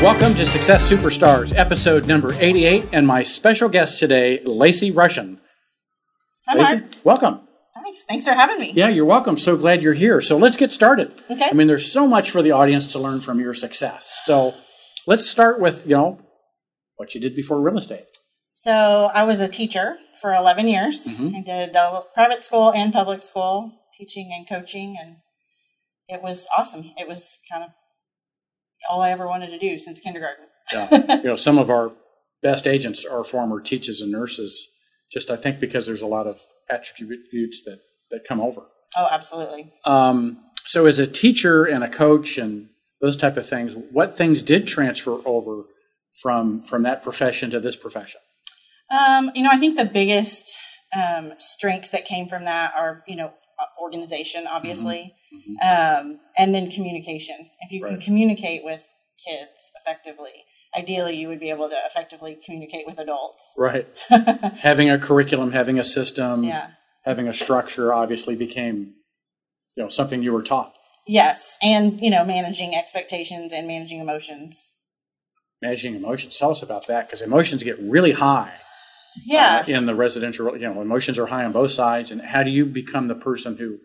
Welcome to Success Superstars, episode number 88, and my special guest today, Lacy Rushin. Hi, Lacy, Mark. welcome. Thanks. Thanks for having me. Yeah, you're welcome. So glad you're here. So let's get started. Okay. I mean, there's so much for the audience to learn from your success. So let's start with, you know, what you did before real estate. So I was a teacher for 11 years. Mm-hmm. I did private school and public school, teaching and coaching, and it was awesome. It was kind of all I ever wanted to do since kindergarten. Yeah. you know, some of our best agents are former teachers and nurses, just I think because there's a lot of attributes that, that come over. Oh, absolutely. Um, so as a teacher and a coach and those type of things, what things did transfer over from from that profession to this profession? Um, you know, I think the biggest um, strengths that came from that are, you know, organization, obviously, Um, and then communication. If you can communicate with kids effectively, ideally, you would be able to effectively communicate with adults. Right. having a curriculum, having a system, Yeah. having a structure obviously became you know something you were taught. Yes, and you know, managing expectations and managing emotions. Managing emotions. Tell us about that because emotions get really high Uh, yes. in the residential. You know, emotions are high on both sides. And how do you become the person who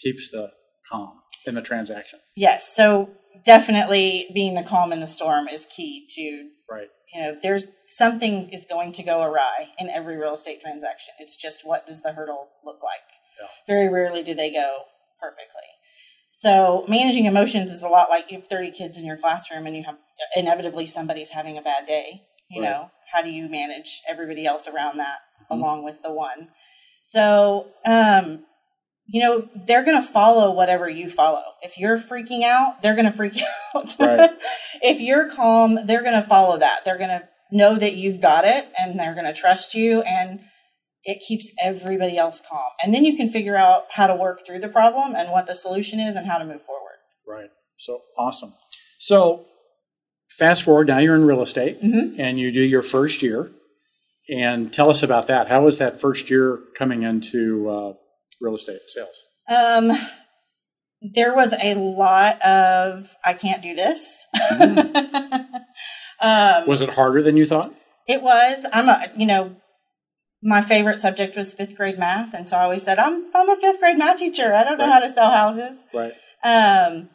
keeps the calm in the transaction? yes. So definitely being the calm in the storm is key to Right. you know, there's something is going to go awry in every real estate transaction. It's just what does the hurdle look like? Yeah. Very rarely do they go perfectly. So managing emotions is a lot like you have 30 kids in your classroom and you have inevitably somebody's having a bad day. You Right. know, how do you manage everybody else around that Mhm. along with the one? So, um, you know, they're going to follow whatever you follow. If you're freaking out, they're going to freak out. Right. if you're calm, they're going to follow that. They're going to know that you've got it and they're going to trust you and it keeps everybody else calm. And then you can figure out how to work through the problem and what the solution is and how to move forward. Right. So awesome. So fast forward now you're in real estate Mhm. and you do your first year. And tell us about that. How was that first year coming into uh, real estate sales? Um, there was a lot of, I can't do this. um, Was it harder than you thought? It was. I'm a, you know, my favorite subject was fifth grade math, and so I always said, "I'm I'm a fifth grade math teacher. I don't know Right. how to sell houses." Right. Um,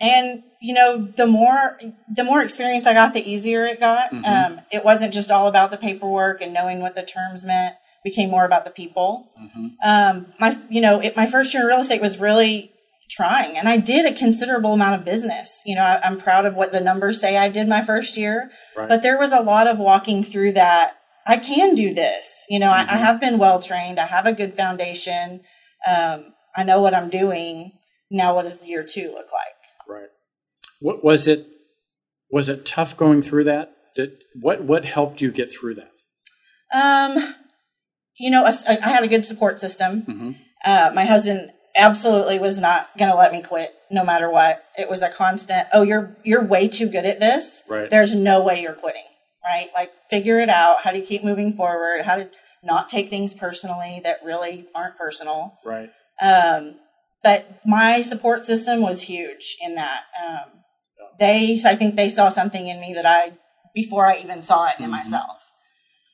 and you know, the more the more experience I got, the easier it got. Mhm. Um, it wasn't just all about the paperwork and knowing what the terms meant. It became more about the people. hmm Um, my you know, it, my first year in real estate was really trying, and I did a considerable amount of business. You know, I, I'm proud of what the numbers say I did my first year. Right. But there was a lot of walking through that. I can do this. You know, I, I Mhm. have been well trained. I have a good foundation. Um, I know what I'm doing. Now, what does the year two look like? What was it? Was it tough going through that? Did, what what helped you get through that? Um, you know, I had a good support system. Mhm. Uh, my husband absolutely was not going to let me quit, no matter what. It was a constant. Oh, you're you're way too good at this. Right. There's no way you're quitting. Right? Like, figure it out. How do you keep moving forward? How to not take things personally that really aren't personal. Right. Um, but my support system was huge in that. Um, they, I think they saw something in me that I, before I even saw it in Mhm. myself.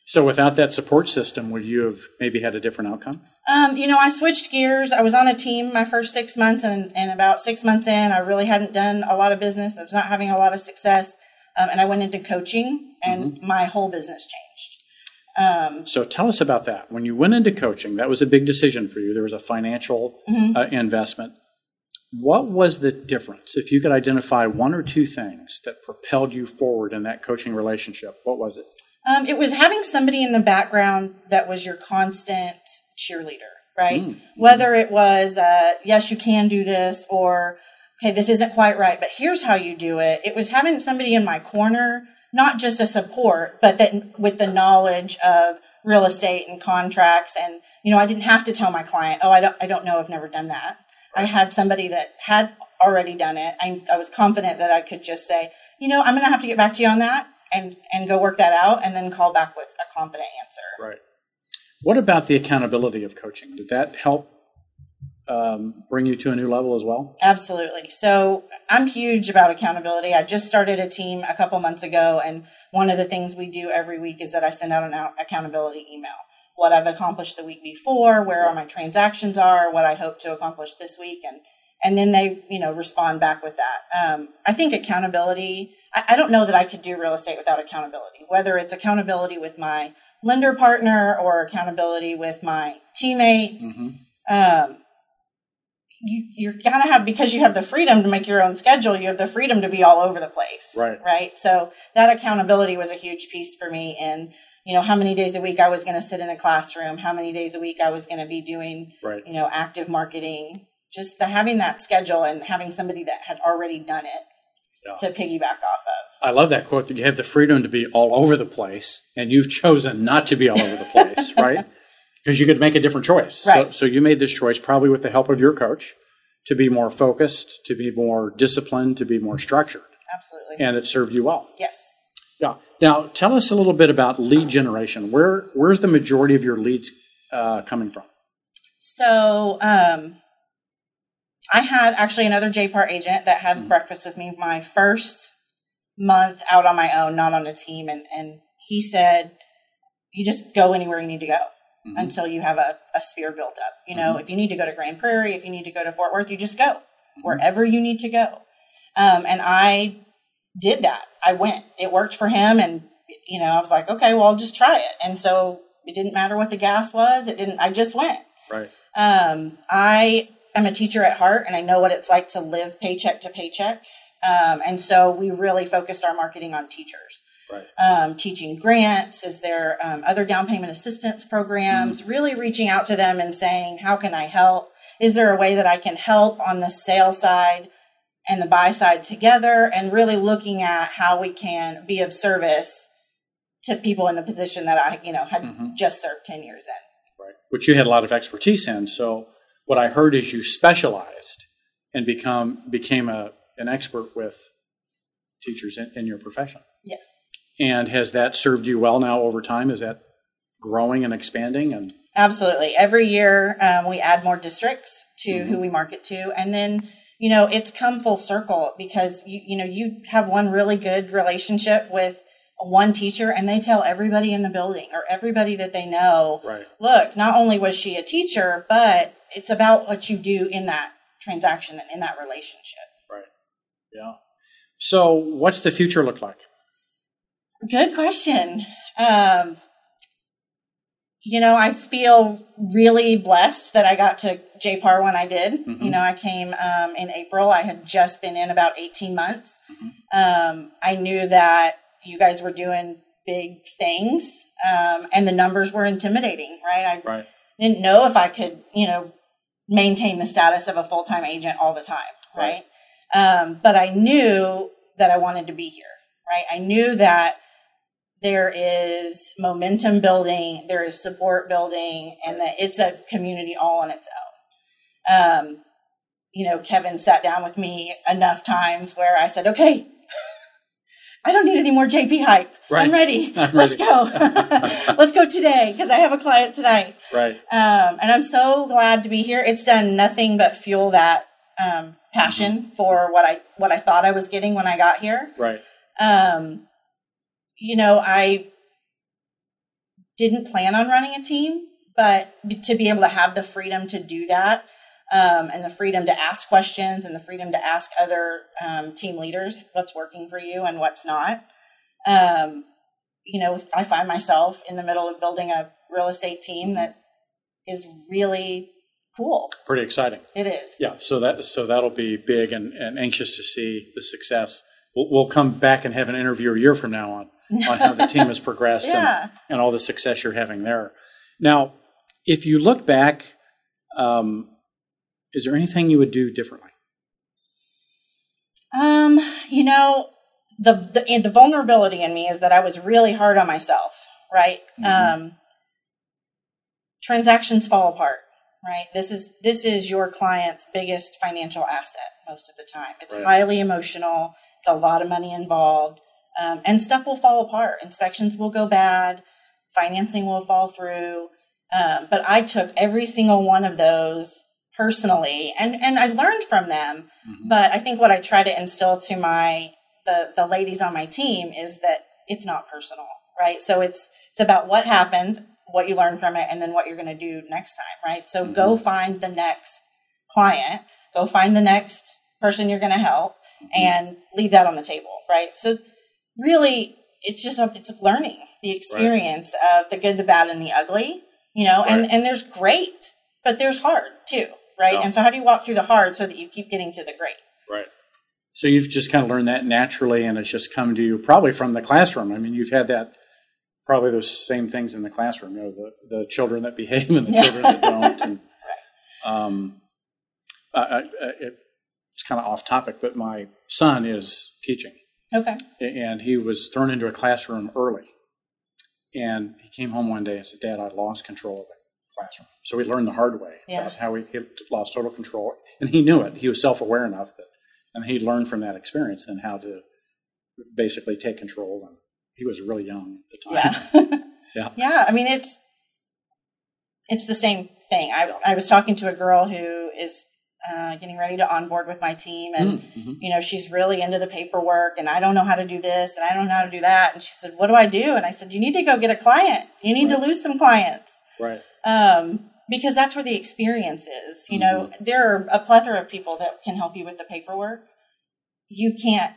So without that support system, would you have maybe had a different outcome? Um, you know, I switched gears. I was on a team my first six months, and, and about six months in, I really hadn't done a lot of business. I was not having a lot of success. Um, and I went into coaching, and my whole business changed. Um, So tell us about that. When you went into coaching, that was a big decision for you. There was a financial Mhm. uh, investment. What was the difference? If you could identify one or two things that propelled you forward in that coaching relationship, what was it? Um, it was having somebody in the background that was your constant cheerleader, right? Mm. Whether it was, uh, yes, you can do this, or, okay, this isn't quite right, but here's how you do it. It was having somebody in my corner, not just a support, but that with the knowledge of real estate and contracts. And, you know, I didn't have to tell my client, oh, I don't, I don't know, I've never done that. I had somebody that had already done it. I, I was confident that I could just say, you know, I'm going to have to get back to you on that and, and go work that out and then call back with a confident answer. Right. What about the accountability of coaching? Did that help um, bring you to a new level as well? Absolutely. So I'm huge about accountability. I just started a team a couple months ago, and one of the things we do every week is that I send out an out- accountability email. What I've accomplished the week before, where my transactions are, what I hope to accomplish this week, and and then they you know respond back with that. Um, I think accountability. I, I don't know that I could do real estate without accountability. Whether it's accountability with my lender partner or accountability with my teammates. Um, you, you're gonna have because you have the freedom to make your own schedule you have the freedom to be all over the place Right. right so that accountability was a huge piece for me and you know how many days a week i was going to sit in a classroom how many days a week i was going to be doing Right. you know active marketing just the having that schedule and having somebody that had already done it Yeah. to piggyback off of I love that quote that you have the freedom to be all over the place, and you've chosen not to be all over the place, right? Because you could make a different choice. So, Right. so you made this choice probably with the help of your coach to be more focused, to be more disciplined, to be more structured, absolutely and it served you well. yes Yeah. Now, tell us a little bit about lead generation. Where where's the majority of your leads uh, coming from? So um, I had actually another JPAR agent that had breakfast with me my first month out on my own, not on a team, and and he said, "You just go anywhere you need to go until you have a, a sphere built up. You know, if you need to go to Grand Prairie, if you need to go to Fort Worth, you just go wherever you need to go." Um, and I did that. I went. It worked for him, and you know, I was like, "Okay, well, I'll just try it." And so it didn't matter what the gas was. It didn't. I just went. Right. Um, I am a teacher at heart and I know what it's like to live paycheck to paycheck. Um, and so we really focused our marketing on teachers. Right. Um, teaching grants, is there um, other down payment assistance programs, really reaching out to them and saying, how can I help? Is there a way that I can help on the sale side and the buy side together and really looking at how we can be of service to people in the position that I, you know, had just served 10 years in. Right. Which you had a lot of expertise in. So what I heard is you specialized and become became a an expert with teachers in, in your profession. Yes. And has that served you well now over time? Is that growing and expanding? And Absolutely. Every year um, we add more districts to who we market to, and then you know it's come full circle because you you know you have one really good relationship with one teacher, and they tell everybody in the building or everybody that they know, right, look, not only was she a teacher, but it's about what you do in that transaction and in that relationship. right, yeah. So what's the future look like? Good question. Um, you know, I feel really blessed that I got to JPAR when I did. You know, I came um, in April. I had just been in about 18 months. Um, I knew that you guys were doing big things um, and the numbers were intimidating, right? I Right, didn't know if I could, you know, maintain the status of a full time agent all the time, right? Um, but I knew that I wanted to be here, right? I knew that there is momentum building, there is support building, and that it's a community all on its own. Um, you know, Kevin sat down with me enough times where I said, okay, I don't need any more JP hype. Right. I'm ready. I'm Let's ready." go. Let's go today because I have a client tonight. right, Um, and I'm so glad to be here. It's done nothing but fuel that um, passion for what I what I thought I was getting when I got here. right, Um, you know, I didn't plan on running a team, but to be able to have the freedom to do that, um, and the freedom to ask questions, and the freedom to ask other um, team leaders what's working for you and what's not. Um, you know, I find myself in the middle of building a real estate team that is really cool. pretty exciting. It is. Yeah, so that so that'll be big and, and anxious to see the success. We'll, we'll come back and have an interview a year from now on on how the team has progressed Yeah. and, and all the success you're having there. Now, if you look back, um, is there anything you would do differently? Um, you know, the the the vulnerability in me is that I was really hard on myself, right? Um transactions fall apart, right? This is this is your client's biggest financial asset most of the time. It's Right. highly emotional, it's a lot of money involved. Um, and stuff will fall apart. Inspections will go bad, financing will fall through. Um, but I took every single one of those personally and and I learned from them. Mhm. but I think what I try to instill to my the the ladies on my team is that it's not personal right? So it's it's about what happened what you learn from it and then what you're going to do next time right? So go find the next client. Go find the next person you're going to help and leave that on the table right? So really it's just a, it's learning the experience of the good the bad and the ugly you know and Right. and there's great but there's hard too right and so how do you walk through the hard so that you keep getting to the great Right. So you've just kind of learned that naturally, and it's just come to you probably from the classroom. I mean, you've had that probably those same things in the classroom. You know, the the children that behave and the Yeah. children that don't. And um, I, I- it's kind of off topic, but my son is teaching, okay and he was thrown into a classroom early. And he came home one day and said, "Dad, I lost control of the classroom." So he learned the hard way Yeah. about how he, he lost total control, and he knew it. He was self-aware enough that, and he learned from that experience then how to basically take control. And he was really young at the time. yeah Yeah. yeah i mean it's it's the same thing i i was talking to a girl who is uh, getting ready to onboard with my team and Mhm. you know she's really into the paperwork and i don't know how to do this and i don't know how to do that and she said what do i do and i said you need to go get a client you need to lose some clients Right. um, because that's where the experience is. You know, there are a plethora of people that can help you with the paperwork. You can't,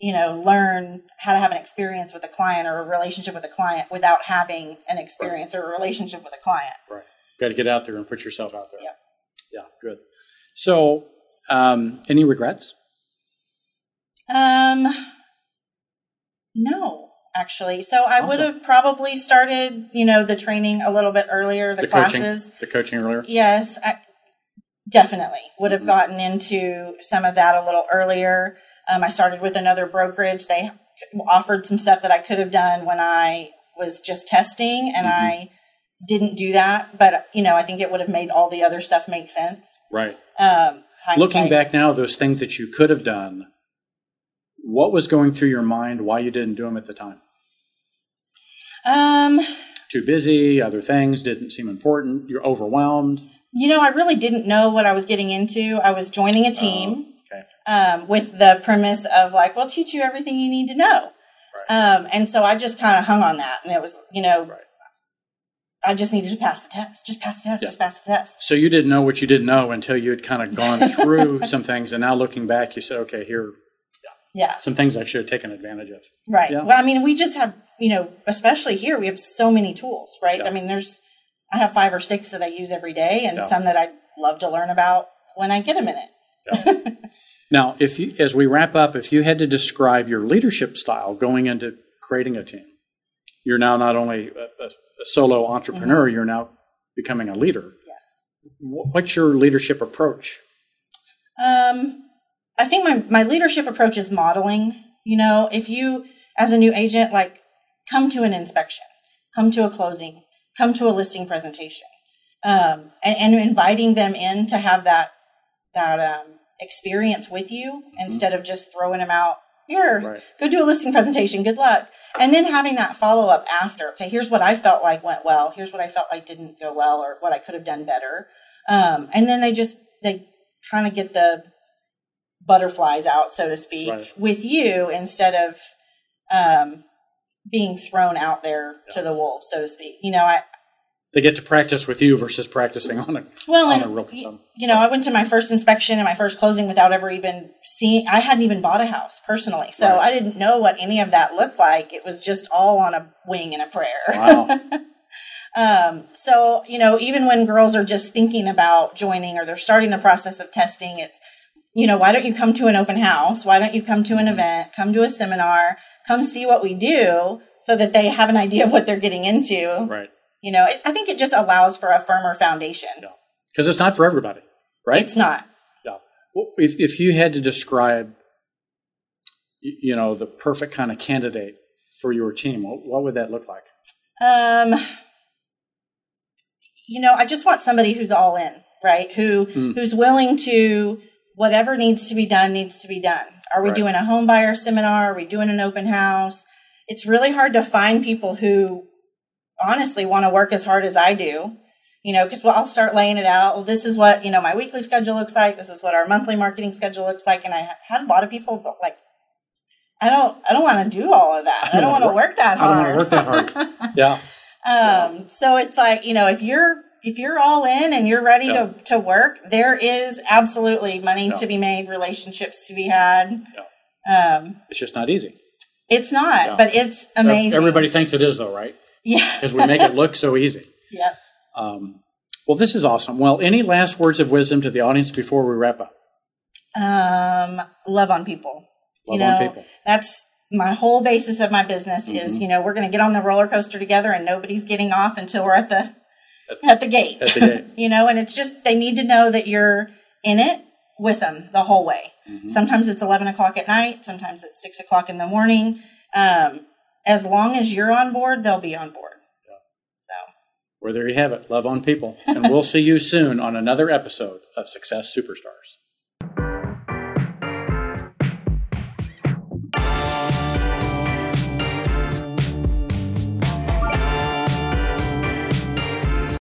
you know, learn how to have an experience with a client or a relationship with a client without having an experience or a relationship with a client. Right. Got to get out there and put yourself out there. Yep. Yeah. Good. So, um, any regrets? Um, no, actually. So I would have probably started, you know, the training a little bit earlier, the, coaching, classes. the coaching earlier. Yes, I definitely would have Mhm. gotten into some of that a little earlier. Um, I started with another brokerage. They offered some stuff that I could have done when I was just testing, and Mhm. I didn't do that. But you know, I think it would have made all the other stuff make sense. Right. Um, Looking back now, those things that you could have done, what was going through your mind? Why you didn't do them at the time? um, Too busy. Other things didn't seem important. You're overwhelmed. you know, I really didn't know what I was getting into. I was joining a team. Okay. um, with the premise of like, we'll teach you everything you need to know. Um, and so I just kind of hung on that, and it was, you know, Right. I just needed to pass the test, just pass the test, Yeah. just pass the test. So you didn't know what you didn't know until you had kind of gone through some things, and now looking back, you said, "Okay, here Yeah, some things I should have taken advantage of." right. Yeah. Well, I mean, we just have, you know, especially here, we have so many tools, right? Yeah. I mean, there's, I have five or six that I use every day, and Yeah. some that I'd love to learn about when I get a minute. Now, if you, as we wrap up, if you had to describe your leadership style going into creating a team, you're now not only a, a, a solo entrepreneur, Mm-hmm. you're now becoming a leader. Yes. What's your leadership approach? Um, I think my, my leadership approach is modeling. You know, if you, as a new agent, like come to an inspection, come to a closing, come to a listing presentation, um, and, and inviting them in to have that that um, experience with you instead of just throwing them out here. Right. Go do a listing presentation. Good luck. And then having that follow up after. Okay, here's what I felt like went well. Here's what I felt like didn't go well, or what I could have done better. Um, and then they just they kind of get the butterflies out, so to speak, Right. with you instead of um, being thrown out there to the wolves, so to speak. You know, I They get to practice with you versus practicing on a well, on a real some. you know, I went to my first inspection and my first closing without ever even seeing. I hadn't even bought a house personally, so Right. I didn't know what any of that looked like. It was just all on a wing and a prayer. Wow. Um, so, you know, even when girls are just thinking about joining or they're starting the process of testing, it's, you know, why don't you come to an open house? Why don't you come to an event? Come to a seminar? Come see what we do so that they have an idea of what they're getting into. right. You know, it, I think it just allows for a firmer foundation. Yeah. Because it's not for everybody, right? It's not. Yeah. Well, if, if you had to describe, you know, the perfect kind of candidate for your team, what, what would that look like? Um, you know, I just want somebody who's all in, right? Who Mm. who's willing to whatever needs to be done needs to be done. Are we Right. doing a home buyer seminar? Are we doing an open house? It's really hard to find people who honestly want to work as hard as I do You know, because well, I'll start laying it out. Well, this is what you know my weekly schedule looks like. This is what our monthly marketing schedule looks like. And I had a lot of people but like, I don't, I don't want to do all of that. I don't want to work that I don't hard. want to work that hard. Yeah. Um, so it's like, you know, if you're if you're all in and you're ready Yeah. to to work, there is absolutely money Yeah. to be made, relationships to be had. Um, It's just not easy. it's not, Yeah. but it's amazing. Everybody thinks it is, though, right? Yeah. Because we make it look so easy. Yeah. Um, well, this is awesome. Well, any last words of wisdom to the audience before we wrap up? Um, love on people. Love you on know, people. that's my whole basis of my business is, Mm-hmm. you know, we're going to get on the roller coaster together and nobody's getting off until we're at the at the gate. At the gate. you know, and it's just they need to know that you're in it with them the whole way. Mm-hmm. Sometimes it's eleven o'clock at night, sometimes it's six o'clock in the morning. Um, as long as you're on board, they'll be on board. So Well, there you have it. Love on people. And we'll see you soon on another episode of Success Superstars.